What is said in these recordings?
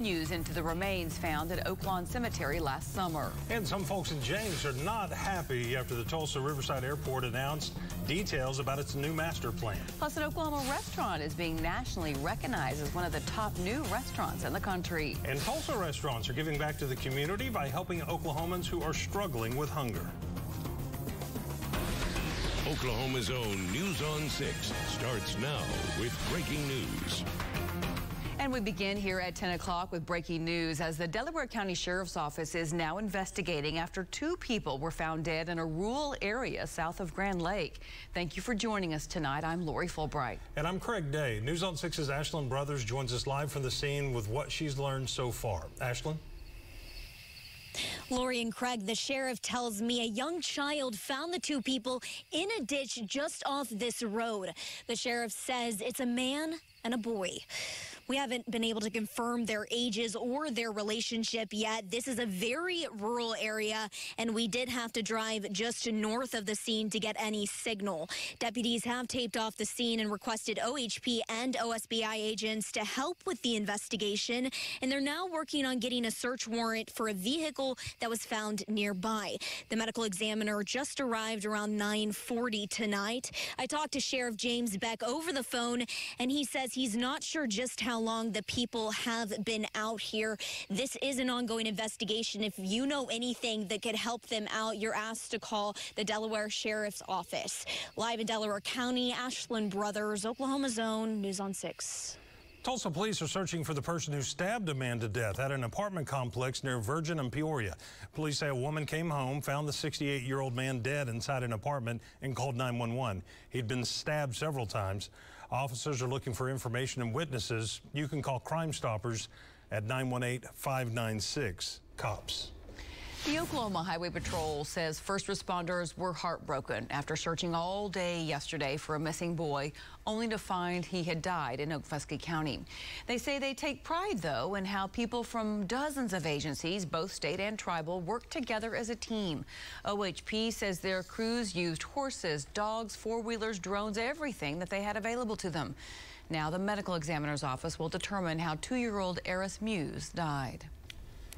News into the remains found at Oaklawn Cemetery last summer. And some folks in Jenks are not happy after the Tulsa Riverside Airport announced details about its new master plan. Plus, an Oklahoma restaurant is being nationally recognized as one of the top new restaurants in the country. And Tulsa restaurants are giving back to the community by helping Oklahomans who are struggling with hunger. Oklahoma's own News on 6 starts now with breaking news. And we begin here at 10 o'clock with breaking news as the Delaware County Sheriff's Office is now investigating after two people were found dead in a rural area south of Grand Lake. Thank you for joining us tonight. I'm Lori Fulbright. And I'm Craig Day. News on 6's Ashlyn Brothers joins us live from the scene with what she's learned so far. Ashlyn? Lori and Craig, the sheriff tells me a young child found the two people in a ditch just off this road. The sheriff says it's a man and a boy. We haven't been able to confirm their ages or their relationship yet. This is a very rural area, and we did have to drive just north of the scene to get any signal. Deputies have taped off the scene and requested OHP and OSBI agents to help with the investigation, and they're now working on getting a search warrant for a vehicle that was found nearby. The medical examiner just arrived around 9:40 tonight. I talked to Sheriff James Beck over the phone, and he says he's not sure just how long the people have been out here. This is an ongoing investigation. If you know anything that could help them out, you're asked to call the Delaware Sheriff's Office. Live in Delaware County, Ashlyn Brothers, Oklahoma Zone, News on 6. Tulsa police are searching for the person who stabbed a man to death at an apartment complex near Virgin and Peoria. Police say a woman came home, found the 68-year-old man dead inside an apartment, and called 911. He'd been stabbed several times. Officers are looking for information and witnesses. You can call Crime Stoppers at 918-596-COPS. The Oklahoma Highway Patrol says first responders were heartbroken after searching all day yesterday for a missing boy, only to find he had died in Okfuskee County. They say they take pride, though, in how people from dozens of agencies, both state and tribal, work together as a team. OHP says their crews used horses, dogs, four-wheelers, drones, everything that they had available to them. Now the medical examiner's office will determine how two-year-old Eris Muse died.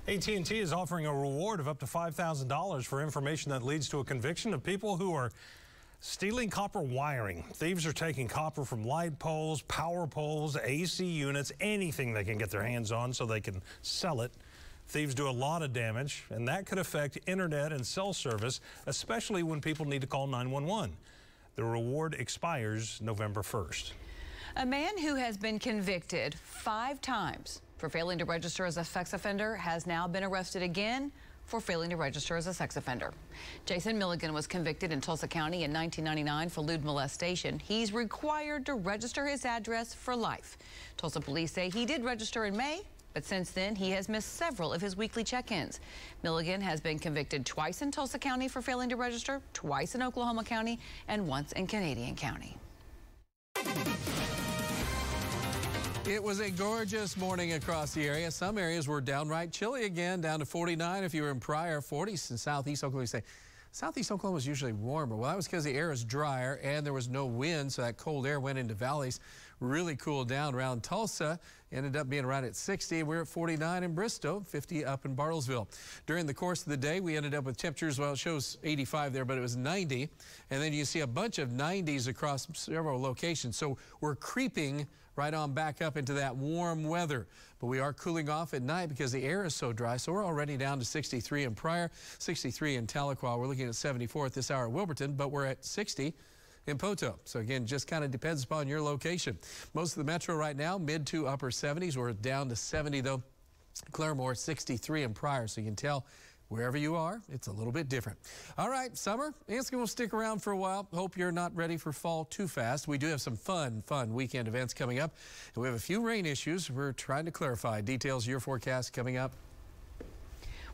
AT&T is offering a reward of up to $5,000 for information that leads to a conviction of people who are stealing copper wiring. Thieves are taking copper from light poles, power poles, AC units, anything they can get their hands on so they can sell it. Thieves do a lot of damage, and that could affect internet and cell service, especially when people need to call 911. The reward expires November 1st. A man who has been convicted five times for failing to register as a sex offender has now been arrested again for failing to register as a sex offender. Jason Milligan was convicted in Tulsa County in 1999 for lewd molestation. He's required to register his address for life. Tulsa police say he did register in May, but since then he has missed several of his weekly check-ins. Milligan has been convicted twice in Tulsa County for failing to register, twice in Oklahoma County, and once in Canadian County. It was a gorgeous morning across the area. Some areas were downright chilly again, down to 49 if you were in Pryor, 40s in southeast Oklahoma. Say, southeast Oklahoma is usually warmer. Well, that was because the air is drier and there was no wind, so that cold air went into valleys, really cooled down around Tulsa. Ended up being right at 60. We're at 49 in Bristow, 50 up in Bartlesville. During the course of the day, we ended up with temperatures, well, it shows 85 there, but it was 90. And then you see a bunch of 90s across several locations. So we're creeping right on back up into that warm weather. But we are cooling off at night because the air is so dry. So we're already down to 63 in Pryor, 63 in Tahlequah. We're looking at 74 at this hour at Wilburton, but we're at 60 in Poteau. So again, just kind of depends upon your location. Most of the metro right now, mid to upper 70s. We're down to 70 though. Claremore 63 in Pryor. So you can tell wherever you are, it's a little bit different. All right, summer, it's going to stick around for a while. Hope you're not ready for fall too fast. We do have some fun, fun weekend events coming up. And we have a few rain issues we're trying to clarify. Details of your forecast coming up.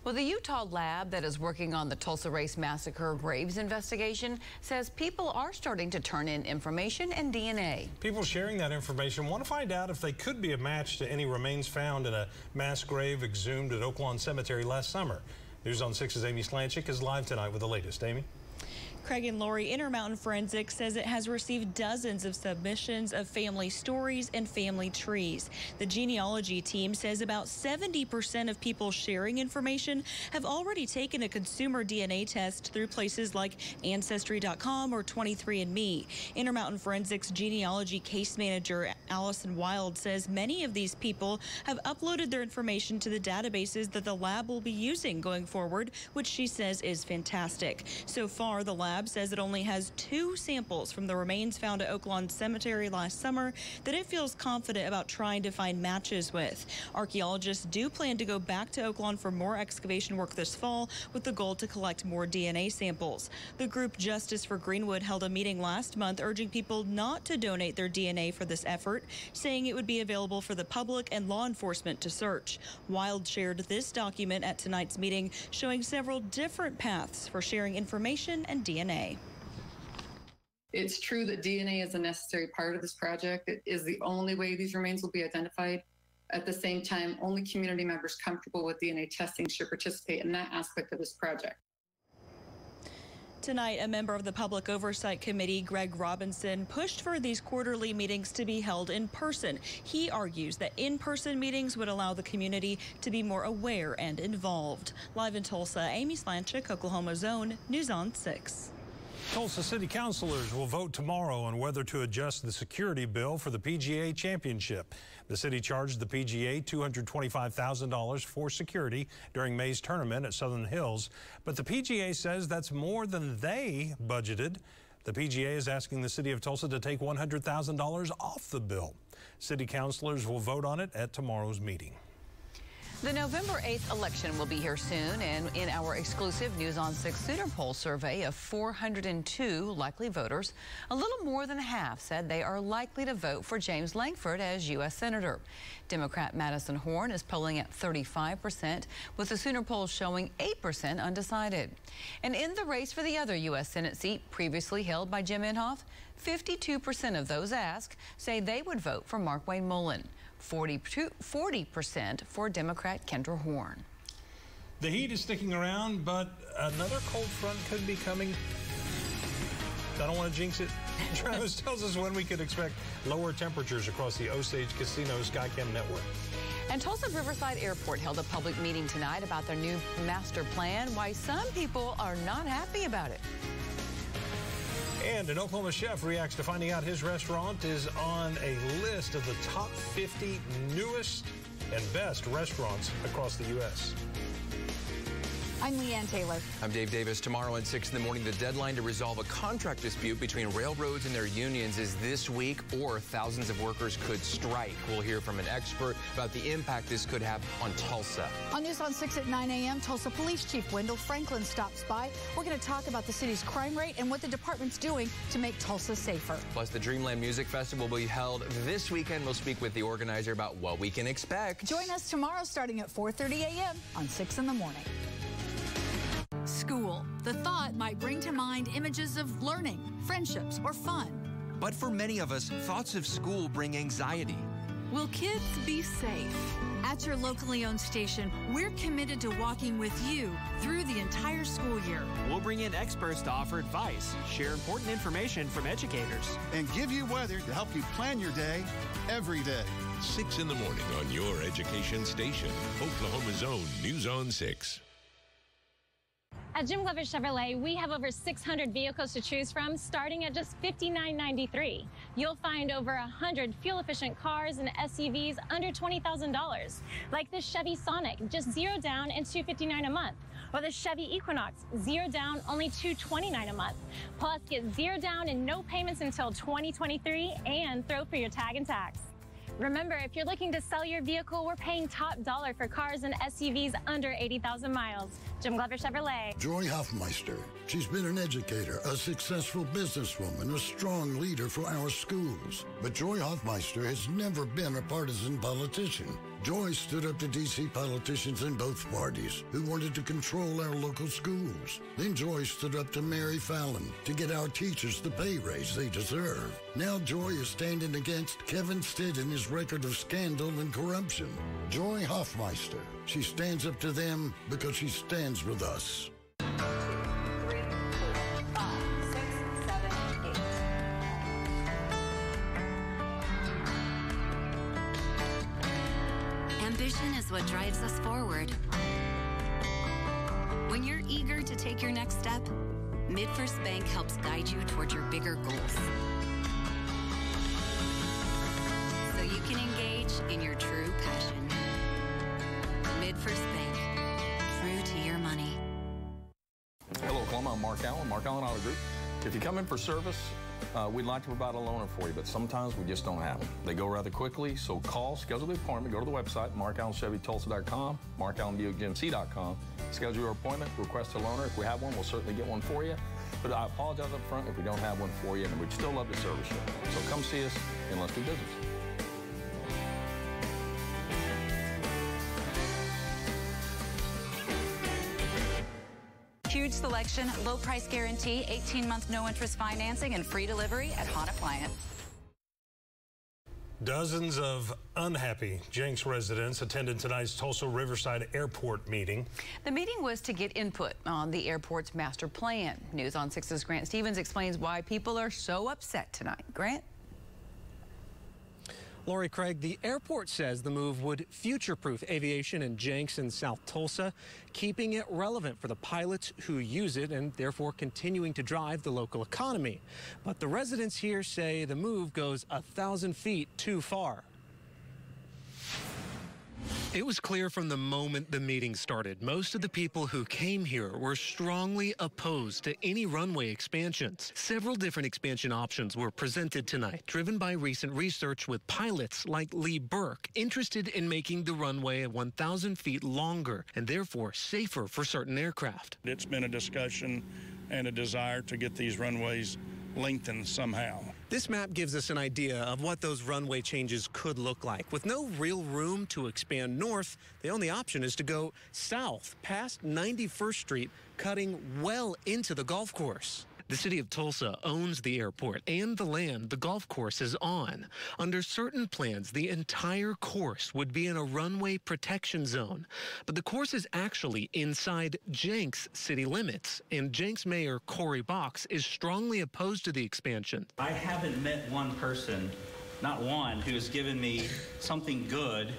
Well, the Utah lab that is working on the Tulsa Race Massacre Graves investigation says people are starting to turn in information and DNA. People sharing that information want to find out if they could be a match to any remains found in a mass grave exhumed at Oaklawn Cemetery last summer. News on 6's Amy Slanchik is live tonight with the latest. Amy? Craig and Lori Intermountain Forensics says it has received dozens of submissions of family stories and family trees. The genealogy team says about 70% of people sharing information have already taken a consumer DNA test through places like Ancestry.com or 23andMe. Intermountain Forensics genealogy case manager Allison Wild says many of these people have uploaded their information to the databases that the lab will be using going forward, which she says is fantastic. So far, the lab says it only has two samples from the remains found at Oaklawn Cemetery last summer that it feels confident about trying to find matches with. Archaeologists do plan to go back to Oaklawn for more excavation work this fall with the goal to collect more DNA samples. The group Justice for Greenwood held a meeting last month urging people not to donate their DNA for this effort, saying it would be available for the public and law enforcement to search. Wild shared this document at tonight's meeting showing several different paths for sharing information and DNA. It's true that DNA is a necessary part of this project. It is the only way these remains will be identified. At the same time, only community members comfortable with DNA testing should participate in that aspect of this project. Tonight, a member of the Public Oversight Committee, Greg Robinson, pushed for these quarterly meetings to be held in person. He argues that in person meetings would allow the community to be more aware and involved. Live in Tulsa, Amy Slanchik, Oklahoma Zone, News on 6. Tulsa City Councilors will vote tomorrow on whether to adjust the security bill for the PGA Championship. The city charged the PGA $225,000 for security during May's tournament at Southern Hills, but the PGA says that's more than they budgeted. The PGA is asking the city of Tulsa to take $100,000 off the bill. City councilors will vote on it at tomorrow's meeting. The November 8th election will be here soon, and in our exclusive News on 6 Sooner poll survey of 402 likely voters, a little more than half said they are likely to vote for James Lankford as U.S. Senator. Democrat Madison Horn is polling at 35%, with the Sooner poll showing 8% undecided. And in the race for the other U.S. Senate seat previously held by Jim Inhofe, 52% of those asked say they would vote for Markwayne Mullin. 40% for Democrat Kendra Horn. The heat is sticking around, but another cold front could be coming. I don't want to jinx it. Travis tells us when we could expect lower temperatures across the Osage Casino Skycam network. And Tulsa Riverside Airport held a public meeting tonight about their new master plan, why some people are not happy about it. And an Oklahoma chef reacts to finding out his restaurant is on a list of the top 50 newest and best restaurants across the U.S. I'm Leanne Taylor. I'm Dave Davis. Tomorrow at 6 in the morning, the deadline to resolve a contract dispute between railroads and their unions is this week, or thousands of workers could strike. We'll hear from an expert about the impact this could have on Tulsa. On News on 6 at 9 a.m., Tulsa Police Chief Wendell Franklin stops by. We're going to talk about the city's crime rate and what the department's doing to make Tulsa safer. Plus, the Dreamland Music Festival will be held this weekend. We'll speak with the organizer about what we can expect. Join us tomorrow starting at 4.30 a.m. on 6 in the morning. School. The thought might bring to mind images of learning, friendships, or fun. But for many of us, thoughts of school bring anxiety. Will kids be safe? At your locally owned station, we're committed to walking with you through the entire school year. We'll bring in experts to offer advice, share important information from educators, and give you weather to help you plan your day every day. 6 in the morning on your education station, Oklahoma's own News on 6. At Jim Glover Chevrolet, we have over 600 vehicles to choose from, starting at just $59.93. You'll find over 100 fuel-efficient cars and SUVs under $20,000, like the Chevy Sonic, just zero down and 259 a month, or the Chevy Equinox, zero down, only 229 a month. Plus, get zero down and no payments until 2023, and throw for your tag and tax. Remember, if you're looking to sell your vehicle, we're paying top dollar for cars and SUVs under 80,000 miles. Jim Glover Chevrolet. Joy Hoffmeister. She's been an educator, a successful businesswoman, a strong leader for our schools. But Joy Hoffmeister has never been a partisan politician. Joy stood up to D.C. politicians in both parties who wanted to control our local schools. Then Joy stood up to Mary Fallin to get our teachers the pay raise they deserve. Now Joy is standing against Kevin Stitt and his record of scandal and corruption. Joy Hoffmeister. She stands up to them because she stands with us. Forward. When you're eager to take your next step, MidFirst Bank helps guide you toward your bigger goals. So you can engage in your true passion. MidFirst Bank, true to your money. Hello, Oklahoma. I'm Mark Allen, Mark Allen Auto Group. If you come in for service, uh, we'd like to provide a loaner for you, but sometimes we just don't have them. They go rather quickly, so call, schedule the appointment, go to the website, markallenchevytulsa.com, markallenbuickgmc.com, schedule your appointment, request a loaner. If we have one, we'll certainly get one for you. But I apologize up front if we don't have one for you, and we'd still love to service you. So come see us, and let's do business. Huge selection, low price guarantee, 18 month no interest financing, and free delivery at Hahn Appliance. Dozens of unhappy Jenks residents attended tonight's Tulsa Riverside Airport meeting. The meeting was to get input on the airport's master plan. News on 6's Grant Stevens explains why people are so upset tonight. Grant? Lori Craig, the airport says the move would future proof aviation in Jenks and South Tulsa, keeping it relevant for the pilots who use it and therefore continuing to drive the local economy. But the residents here say the move goes a thousand feet too far. It was clear from the moment the meeting started, most of the people who came here were strongly opposed to any runway expansions. Several different expansion options were presented tonight, driven by recent research with pilots like Lee Burke, interested in making the runway 1,000 feet longer and therefore safer for certain aircraft. It's been a discussion and a desire to get these runways lengthened somehow. This map gives us an idea of what those runway changes could look like. With no real room to expand north, the only option is to go south past 91st Street, cutting well into the golf course. The city of Tulsa owns the airport and the land the golf course is on. Under certain plans, the entire course would be in a runway protection zone. But the course is actually inside Jenks city limits, and Jenks Mayor Corey Box is strongly opposed to the expansion. I haven't met one person, not one, who has given me something good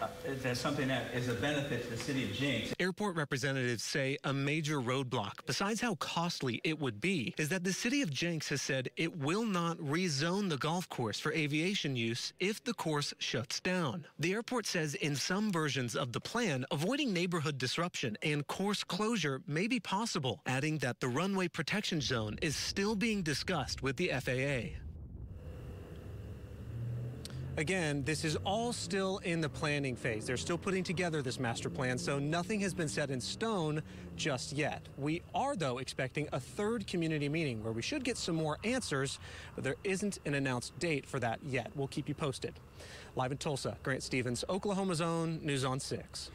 uh, that's something that is a benefit to the city of Jenks. Airport representatives say a major roadblock, besides how costly it would be, is that the city of Jenks has said it will not rezone the golf course for aviation use if the course shuts down. The airport says in some versions of the plan, avoiding neighborhood disruption and course closure may be possible, adding that the runway protection zone is still being discussed with the FAA. Again, this is all still in the planning phase. They're still putting together this master plan, so nothing has been set in stone just yet. We are, though, expecting a third community meeting where we should get some more answers, but there isn't an announced date for that yet. We'll keep you posted. Live in Tulsa, Grant Stevens, Oklahoma's own News on 6.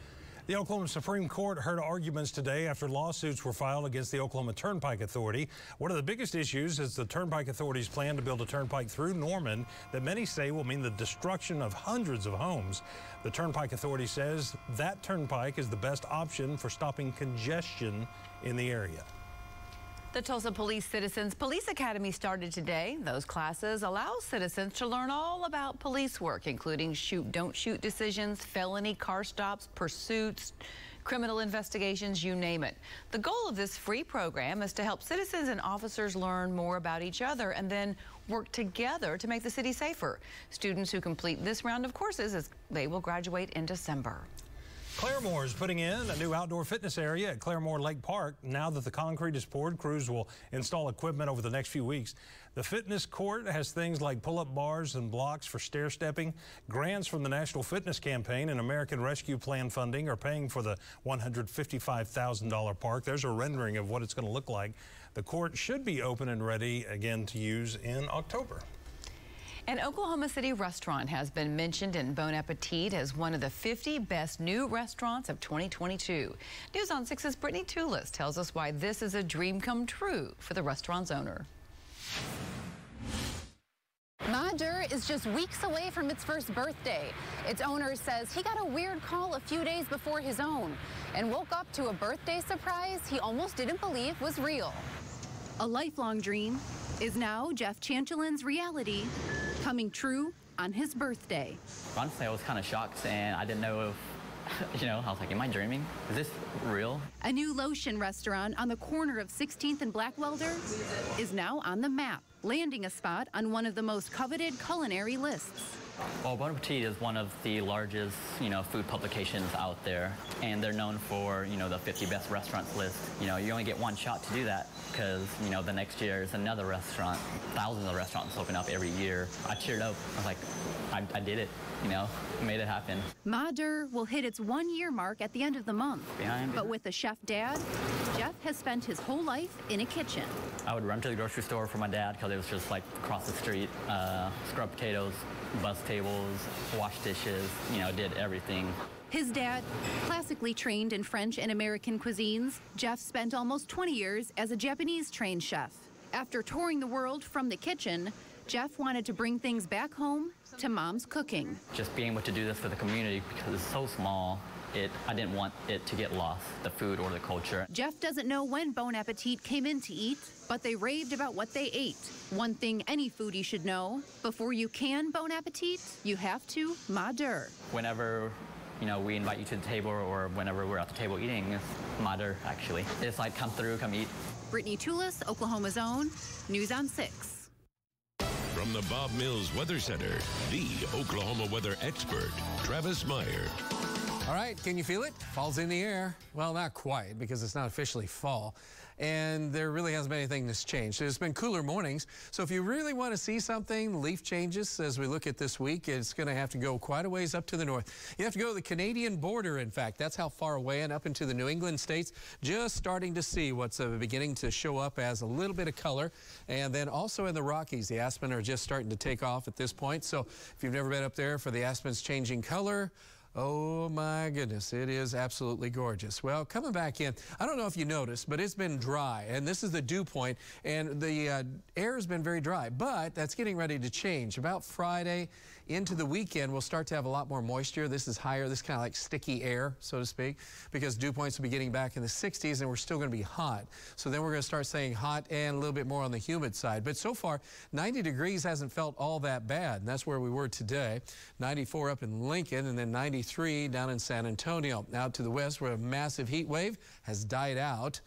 The Oklahoma Supreme Court heard arguments today after lawsuits were filed against the Oklahoma Turnpike Authority. One of the biggest issues is the Turnpike Authority's plan to build a turnpike through Norman that many say will mean the destruction of hundreds of homes. The Turnpike Authority says that turnpike is the best option for stopping congestion in the area. The Tulsa Police Citizens Police Academy started today. Those classes allow citizens to learn all about police work, including shoot, don't shoot decisions, felony car stops, pursuits, criminal investigations, you name it. The goal of this free program is to help citizens and officers learn more about each other and then work together to make the city safer. Students who complete this round of courses, they will graduate in December. Claremore is putting in a new outdoor fitness area at Claremore Lake Park. Now that the concrete is poured, crews will install equipment over the next few weeks. The fitness court has things like pull-up bars and blocks for stair stepping. Grants from the National Fitness Campaign and American Rescue Plan funding are paying for the $155,000 park. There's a rendering of what it's going to look like. The court should be open and ready again to use in October. An Oklahoma City restaurant has been mentioned in Bon Appetit as one of the 50 best new restaurants of 2022. News on 6's Brittany Toulis tells us why this is a dream come true for the restaurant's owner. Ma Der is just weeks away from its first birthday. Its owner says he got a weird call a few days before his own and woke up to a birthday surprise he almost didn't believe was real. A lifelong dream is now Jeff Chanchaleune's reality coming true on his birthday. Honestly, I was kind of shocked and I didn't know if you know, I was like, am I dreaming? Is this real? A new Laotian restaurant on the corner of 16th and Blackwelder is now on the map, landing a spot on one of the most coveted culinary lists. Well, Bon Appetit is one of the largest, you know, food publications out there, and they're known for, you know, the 50 best restaurants list. You know, you only get one shot to do that because, you know, the next year is another restaurant. Thousands of restaurants open up every year. I cheered up. I was like, I, I did it, you know, made it happen. Ma Der will hit its one-year mark at the end of the month. Behind. But with a chef dad, Jeff has spent his whole life in a kitchen. I would run to the grocery store for my dad because it was just like across the street, uh, scrub potatoes, bus tables, wash dishes, you know, did everything. His dad, classically trained in French and American cuisines, Jeff spent almost 20 years as a Japanese trained chef. After touring the world from the kitchen, Jeff wanted to bring things back home to mom's cooking. Just being able to do this for the community because it's so small, it, I didn't want it to get lost, the food or the culture. Jeff doesn't know when Bon Appetit came in to eat, but they raved about what they ate. One thing any foodie should know, before you can Bon Appetit, you have to Ma Der. Whenever you know, we invite you to the table or whenever we're at the table eating, it's ma der actually. It's like, come through, come eat. Brittany Toulis, Oklahoma's own, News on 6. From the Bob Mills Weather Center, the Oklahoma weather expert, Travis Meyer. All right, can you feel it? Fall's in the air. Well, not quite because it's not officially fall. And there really hasn't been anything that's changed. There's been cooler mornings. So if you really want to see something, leaf changes as we look at this week, it's going to have to go quite a ways up to the north. You have to go to the Canadian border, in fact. That's how far away and up into the New England states. Just starting to see what's uh, beginning to show up as a little bit of color. And then also in the Rockies, the aspen are just starting to take off at this point. So if you've never been up there for the aspens changing color, Oh my goodness, it is absolutely gorgeous. Well, coming back in, I don't know if you noticed, but it's been dry, and this is the dew point, and the uh, air has been very dry, but that's getting ready to change. About Friday into the weekend, we'll start to have a lot more moisture. This is higher, this kind of like sticky air, so to speak, because dew points will be getting back in the 60s, and we're still going to be hot. So then we're going to start saying hot and a little bit more on the humid side. But so far, 90 degrees hasn't felt all that bad, and that's where we were today. 94 up in Lincoln, and then 93 down in San Antonio. Now to the west where a massive heat wave has died out.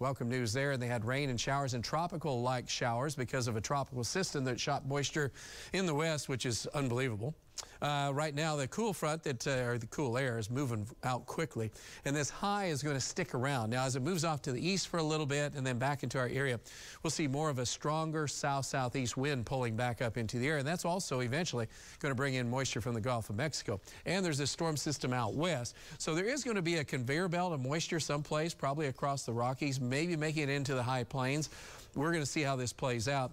Welcome news there. And they had rain and showers and tropical like showers because of a tropical system that shot moisture in the west, which is unbelievable. Uh, right now, the cool front that, uh, or the cool air is moving out quickly, and this high is going to stick around. Now, as it moves off to the east for a little bit and then back into our area, we'll see more of a stronger south-southeast wind pulling back up into the air, and that's also eventually going to bring in moisture from the Gulf of Mexico. And there's this storm system out west, so there is going to be a conveyor belt of moisture someplace, probably across the Rockies, maybe making it into the high plains. We're going to see how this plays out.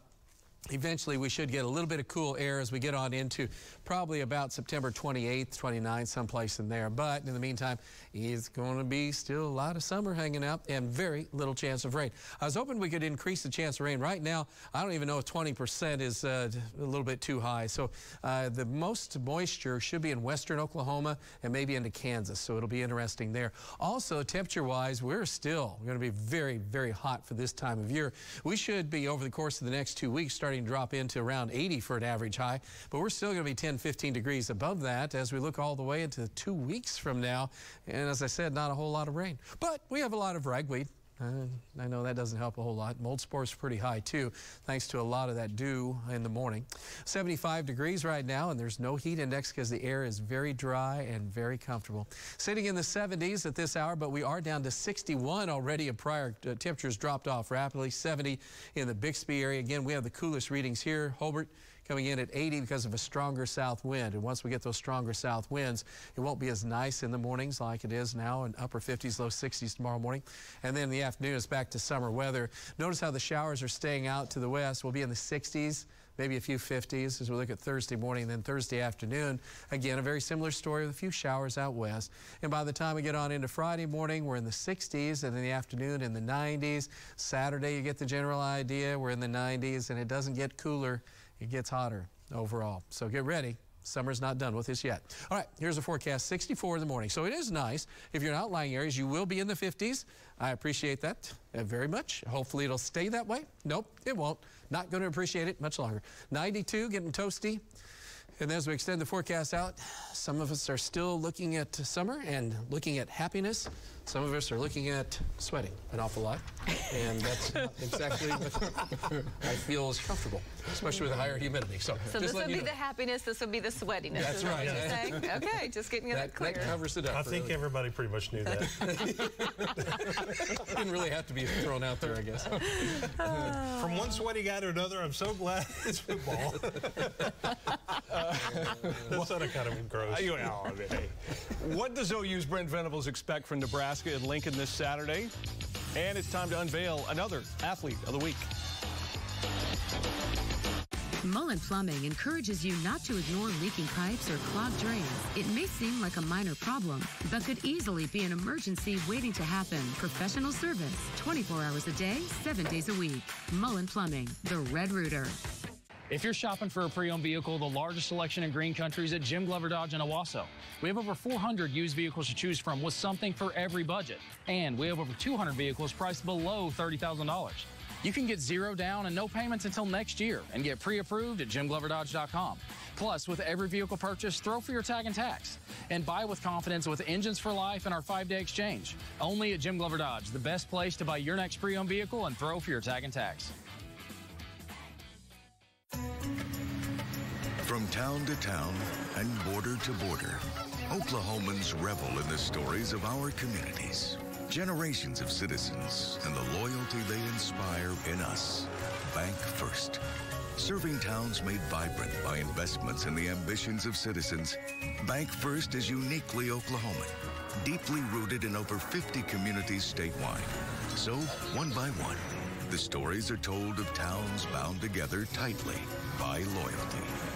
Eventually, we should get a little bit of cool air as we get on into probably about September 28th, 29th, someplace in there. But in the meantime, it's going to be still a lot of summer hanging out and very little chance of rain. I was hoping we could increase the chance of rain. Right now, I don't even know if 20% is uh, a little bit too high. So uh, the most moisture should be in western Oklahoma and maybe into Kansas. So it'll be interesting there. Also, temperature-wise, we're still going to be very, very hot for this time of year. We should be, over the course of the next two weeks, starting to drop into around 80 for an average high. But we're still going to be 10 15 degrees above that as we look all the way into two weeks from now. And as I said, not a whole lot of rain. But we have a lot of ragweed. Uh, I know that doesn't help a whole lot. Mold spores pretty high too, thanks to a lot of that dew in the morning. 75 degrees right now, and there's no heat index because the air is very dry and very comfortable. Sitting in the 70s at this hour, but we are down to 61 already. And Pryor uh, temperatures dropped off rapidly. 70 in the Bixby area. Again, we have the coolest readings here. Hobart coming in at 80 because of a stronger south wind. And once we get those stronger south winds, it won't be as nice in the mornings like it is now in upper 50s, low 60s tomorrow morning. And then in the afternoon, it's back to summer weather. Notice how the showers are staying out to the west. We'll be in the 60s maybe a few 50s as we look at Thursday morning and then Thursday afternoon. Again, a very similar story with a few showers out west. And by the time we get on into Friday morning, we're in the 60s and in the afternoon in the 90s. Saturday, you get the general idea. We're in the 90s and it doesn't get cooler it gets hotter overall. So get ready. Summer's not done with us yet. All right, here's a forecast 64 in the morning. So it is nice. If you're in outlying areas, you will be in the 50s. I appreciate that uh, very much. Hopefully it'll stay that way. Nope, it won't. Not going to appreciate it much longer. 92, getting toasty. And as we extend the forecast out, some of us are still looking at summer and looking at happiness. Some of us are looking at sweating an awful lot. And that's not exactly what I feel is comfortable, especially with the higher humidity. So, So this just would be know. the happiness, this would be the sweatiness. That's is what right. you're saying? Okay, just getting that, That, clear. that covers it up. I think really. everybody pretty much knew that. Didn't really have to be thrown out there, I guess. From one sweaty guy to another, I'm so glad it's football. that sounded kind of gross. You know, I mean, hey. What does OU's Brent Venables expect from Nebraska and Lincoln this Saturday? And it's time to unveil another athlete of the week. Mullin Plumbing encourages you not to ignore leaking pipes or clogged drains. It may seem like a minor problem, but could easily be an emergency waiting to happen. Professional service, 24 hours a day, 7 days a week. Mullin Plumbing, the Red Rooter. If you're shopping for a pre-owned vehicle, the largest selection in green country is at Jim Glover Dodge in Owasso. We have over 400 used vehicles to choose from with something for every budget. And we have over 200 vehicles priced below $30,000. You can get zero down and no payments until next year and get pre-approved at jimgloverdodge.com. Plus, with every vehicle purchase, throw for your tag and tax. And buy with confidence with Engines for Life and our five-day exchange. Only at Jim Glover Dodge, the best place to buy your next pre-owned vehicle and throw for your tag and tax. Town to town and border to border, Oklahomans revel in the stories of our communities. Generations of citizens and the loyalty they inspire in us. Bank First. Serving towns made vibrant by investments in the ambitions of citizens, Bank First is uniquely Oklahoman, deeply rooted in over 50 communities statewide. So, one by one, the stories are told of towns bound together tightly by loyalty.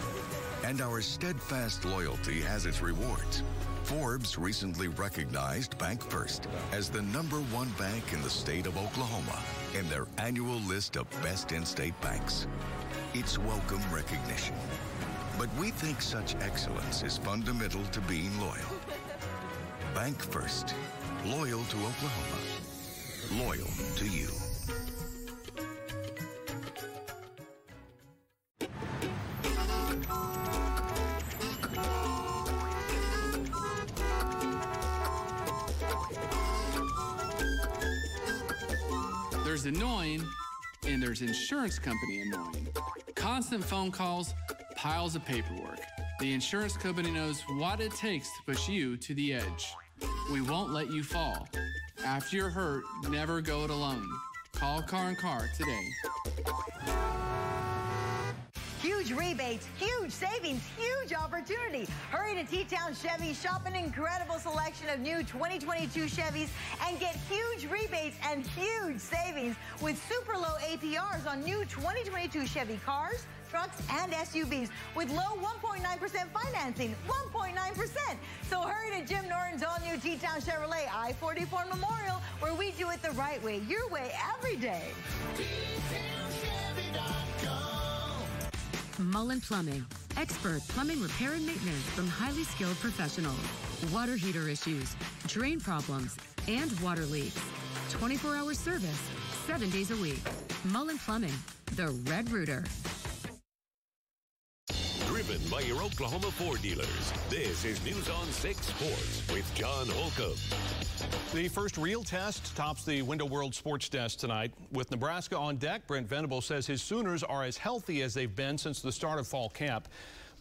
And our steadfast loyalty has its rewards. Forbes recently recognized Bank First as the number one bank in the state of Oklahoma in their annual list of best in state banks. It's welcome recognition. But we think such excellence is fundamental to being loyal. Bank First. Loyal to Oklahoma. Loyal to you. Insurance company annoying. Constant phone calls, piles of paperwork. The insurance company knows what it takes to push you to the edge. We won't let you fall. After you're hurt, never go it alone. Call Carr and Carr today. Huge rebates, huge savings, huge opportunity. Hurry to T-Town Chevy, shop an incredible selection of new 2022 Chevys and get huge rebates and huge savings with super low APRs on new 2022 Chevy cars, trucks, and SUVs with low 1.9% financing. 1.9%. So hurry to Jim Norton's all-new T-Town Chevrolet I-44 Memorial where we do it the right way, your way, every day. Mullin Plumbing, expert plumbing repair and maintenance from highly skilled professionals. Water heater issues, drain problems, and water leaks. 24 hour service, seven days a week. Mullin Plumbing, the Red Rooter. Driven by your Oklahoma Ford dealers, this is News on 6 Sports with John Holcomb. The first real test tops the Window World Sports Desk tonight. With Nebraska on deck, Brent Venable says his Sooners are as healthy as they've been since the start of fall camp.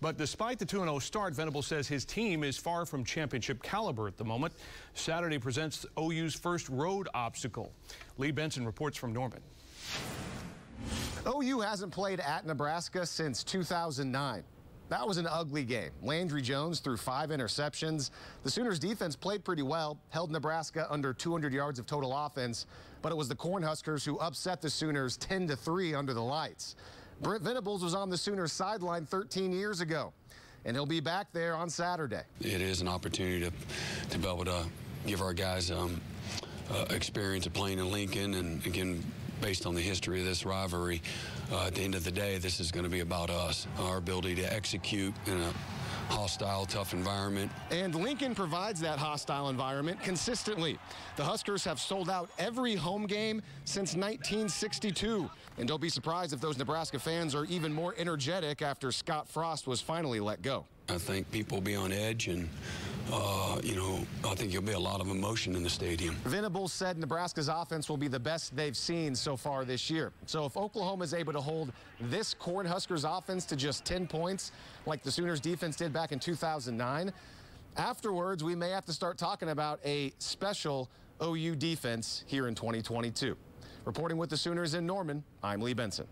But despite the 2-0 start, Venable says his team is far from championship caliber at the moment. Saturday presents OU's first road obstacle. Lee Benson reports from Norman. OU hasn't played at Nebraska since 2009. That was an ugly game. Landry Jones threw five interceptions. The Sooners defense played pretty well, held Nebraska under 200 yards of total offense, but it was the Cornhuskers who upset the Sooners 10 to 3 under the lights. Brent Venables was on the Sooners sideline 13 years ago, and he'll be back there on Saturday. It is an opportunity to, to be able to give our guys um, uh, experience of playing in Lincoln, and again, based on the history of this rivalry, uh, at the end of the day, this is going to be about us, our ability to execute in a hostile, tough environment. And Lincoln provides that hostile environment consistently. The Huskers have sold out every home game since 1962. And don't be surprised if those Nebraska fans are even more energetic after Scott Frost was finally let go. I think people will be on edge, and, uh, you know, I think there'll be a lot of emotion in the stadium. Venables said Nebraska's offense will be the best they've seen so far this year. So if Oklahoma is able to hold this Cornhuskers offense to just 10 points, like the Sooners defense did back in 2009, afterwards we may have to start talking about a special OU defense here in 2022. Reporting with the Sooners in Norman, I'm Lee Benson.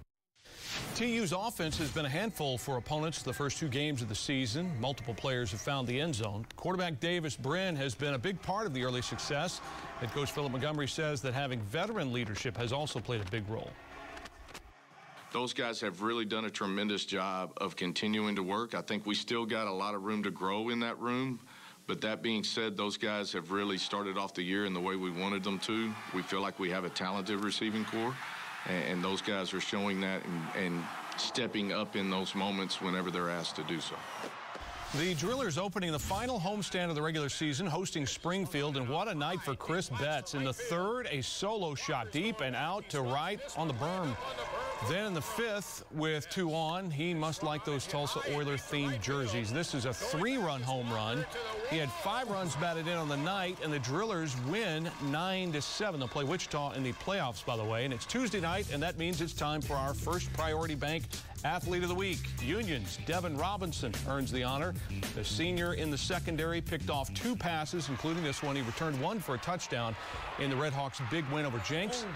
TU's offense has been a handful for opponents the first two games of the season. Multiple players have found the end zone. Quarterback Davis Brin has been a big part of the early success. Head coach Philip Montgomery says that having veteran leadership has also played a big role. Those guys have really done a tremendous job of continuing to work. I think we still got a lot of room to grow in that room. But that being said, those guys have really started off the year in the way we wanted them to. We feel like we have a talented receiving corps and, those guys are showing that and, and stepping up in those moments whenever they're asked to do so. The Drillers opening the final homestand of the regular season, hosting Springfield, and what a night for Chris Betts. In the third, a solo shot deep and out to right on the berm. Then in the fifth, with two on, he must like those Tulsa Oiler-themed jerseys. This is a three-run home run. He had five runs batted in on the night, and the Drillers win 9 to 7. They'll play Wichita in the playoffs, by the way. And it's Tuesday night, and that means it's time for our first Priority Bank Athlete of the Week. Union's Devin Robinson earns the honor. The senior in the secondary picked off two passes, including this one. He returned one for a touchdown in the Redhawks' big win over Jenks.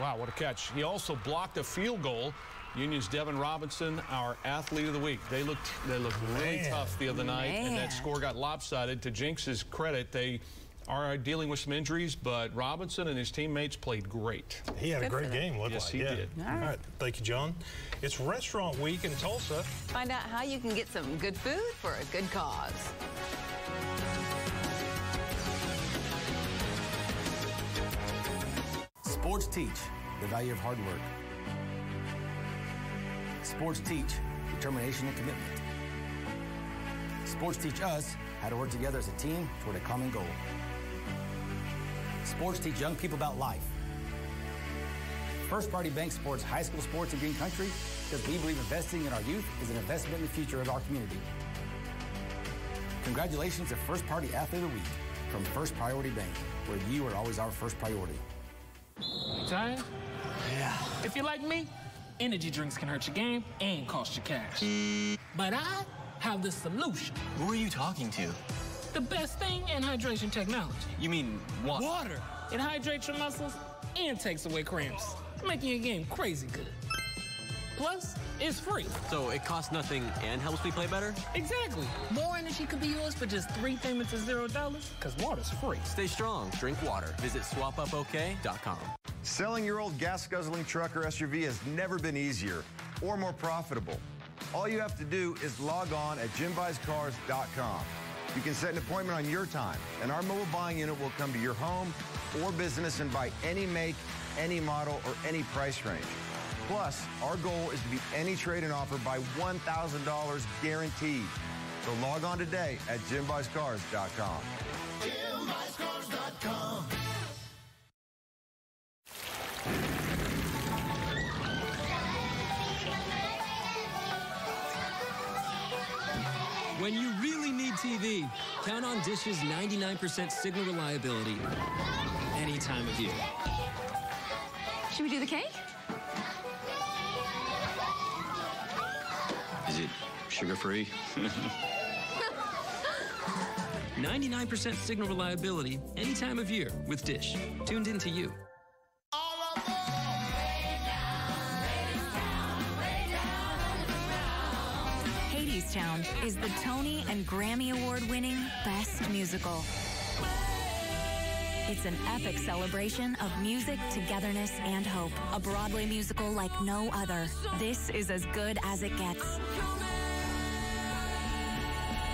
Wow, what a catch. He also blocked a field goal. Union's Devin Robinson, our athlete of the week. They looked they looked really Man. tough the other night, Man. and that score got lopsided. To Jenks's credit, they are dealing with some injuries, but Robinson and his teammates played great. He had Good a great game, looked yes, like. he yeah. did. All right. All right. Thank you, John. It's Restaurant Week in Tulsa. Find out how you can get some good food for a good cause. Sports teach the value of hard work. Sports teach determination and commitment. Sports teach us how to work together as a team toward a common goal. Sports teach young people about life. First Party Bank supports high school sports in Green Country because we believe investing in our youth is an investment in the future of our community. Congratulations to First Party Athlete of the Week from First Priority Bank, where you are always our first priority. Time? Yeah. If you're like me, energy drinks can hurt your game and cost you cash. But I have the solution. Who are you talking to? The best thing in hydration technology. You mean water? Water. It hydrates your muscles and takes away cramps, making your game crazy good. Plus, it's free. So it costs nothing and helps me play better? Exactly. More energy could be yours for just three payments of zero dollars, because water's free. Stay strong. Drink water. Visit swapupok.com. Selling your old gas guzzling truck or SUV has never been easier or more profitable. All you have to do is log on at jimbuyscars.com. You can set an appointment on your time, and our mobile buying unit will come to your home or business and buy any make, any model, or any price range. Plus, our goal is to beat any trade-in offer by $1,000 guaranteed. So log on today at jimbuyscars.com. JimBuysCars.com. When you really need TV, count on Dish's 99% signal reliability any time of year. Should we do the cake? Is it sugar-free? 99% signal reliability any time of year with Dish. Tuned in to you. Hadestown is the Tony and Grammy Award winning Best Musical. It's an epic celebration of music, togetherness, and hope. A Broadway musical like no other. This is as good as it gets.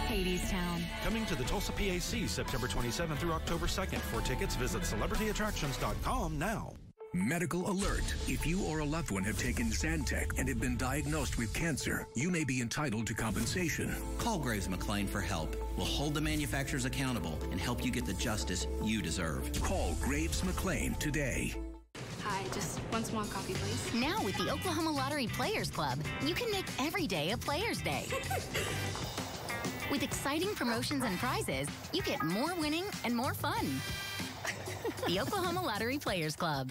Hadestown. Coming to the Tulsa PAC September 27th through October 2nd. For tickets, visit celebrityattractions.com now. Medical alert. If you or a loved one have taken Zantac and have been diagnosed with cancer, you may be entitled to compensation. Call Graves McLain for help. We'll hold the manufacturers accountable and help you get the justice you deserve. Call Graves McLain today. Hi, just one small coffee, please. Now with the Oklahoma Lottery Players Club, you can make every day a Players Day. with exciting promotions and prizes, you get more winning and more fun. The Oklahoma Lottery Players Club.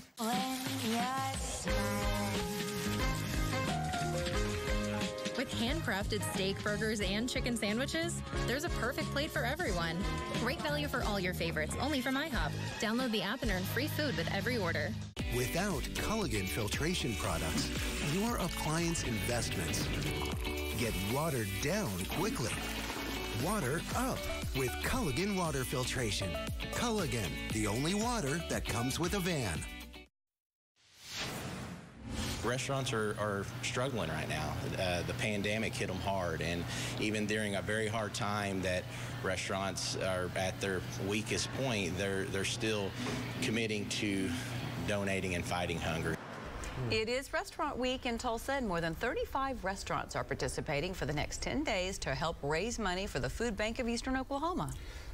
With handcrafted steak, burgers, and chicken sandwiches, there's a perfect plate for everyone. Great value for all your favorites, only from IHOP. Download the app and earn free food with every order. Without Culligan filtration products, your appliance investments get watered down quickly. Water up with Culligan water filtration. Culligan, the only water that comes with a van. Restaurants are, are struggling right now. Uh, the pandemic hit them hard, and even during a very hard time that restaurants are at their weakest point, they're they're still committing to donating and fighting hunger. Mm. It is Restaurant Week in Tulsa, and more than 35 restaurants are participating for the next 10 days to help raise money for the Food Bank of Eastern Oklahoma.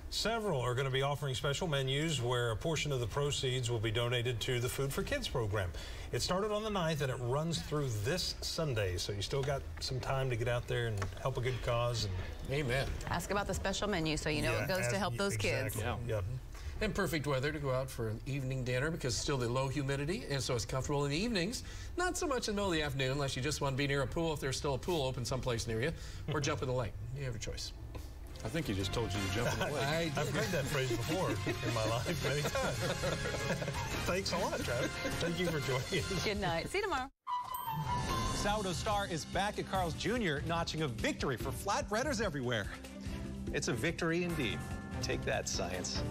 Several are going to be offering special menus where a portion of the proceeds will be donated to the Food for Kids program. It started on the 9th and it runs through this Sunday, so you still got some time to get out there and help a good cause. And Amen. Ask about the special menu so you know Yeah, it goes to help those kids. exactly. Yep. Mm-hmm. And perfect weather to go out for an evening dinner because still the low humidity, and so it's comfortable in the evenings. Not so much in the middle of the afternoon unless you just want to be near a pool if there's still a pool open someplace near you, or jump in the lake. You have a choice. I think he just told you to jump in the lake. I I've heard that phrase before in my life many times. Thanks a lot, Travis. Thank you for joining us. Good night. See you tomorrow. Sourdough Star is back at Carl's Jr., notching a victory for flatbreaders everywhere. It's a victory indeed. Take that, science.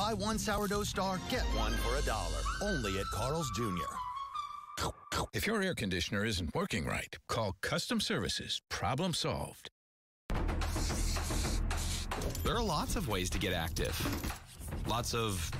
Buy one sourdough star, get one for a dollar. Only at Carl's Jr. If your air conditioner isn't working right, call Custom Services. Problem solved. There are lots of ways to get active. Lots of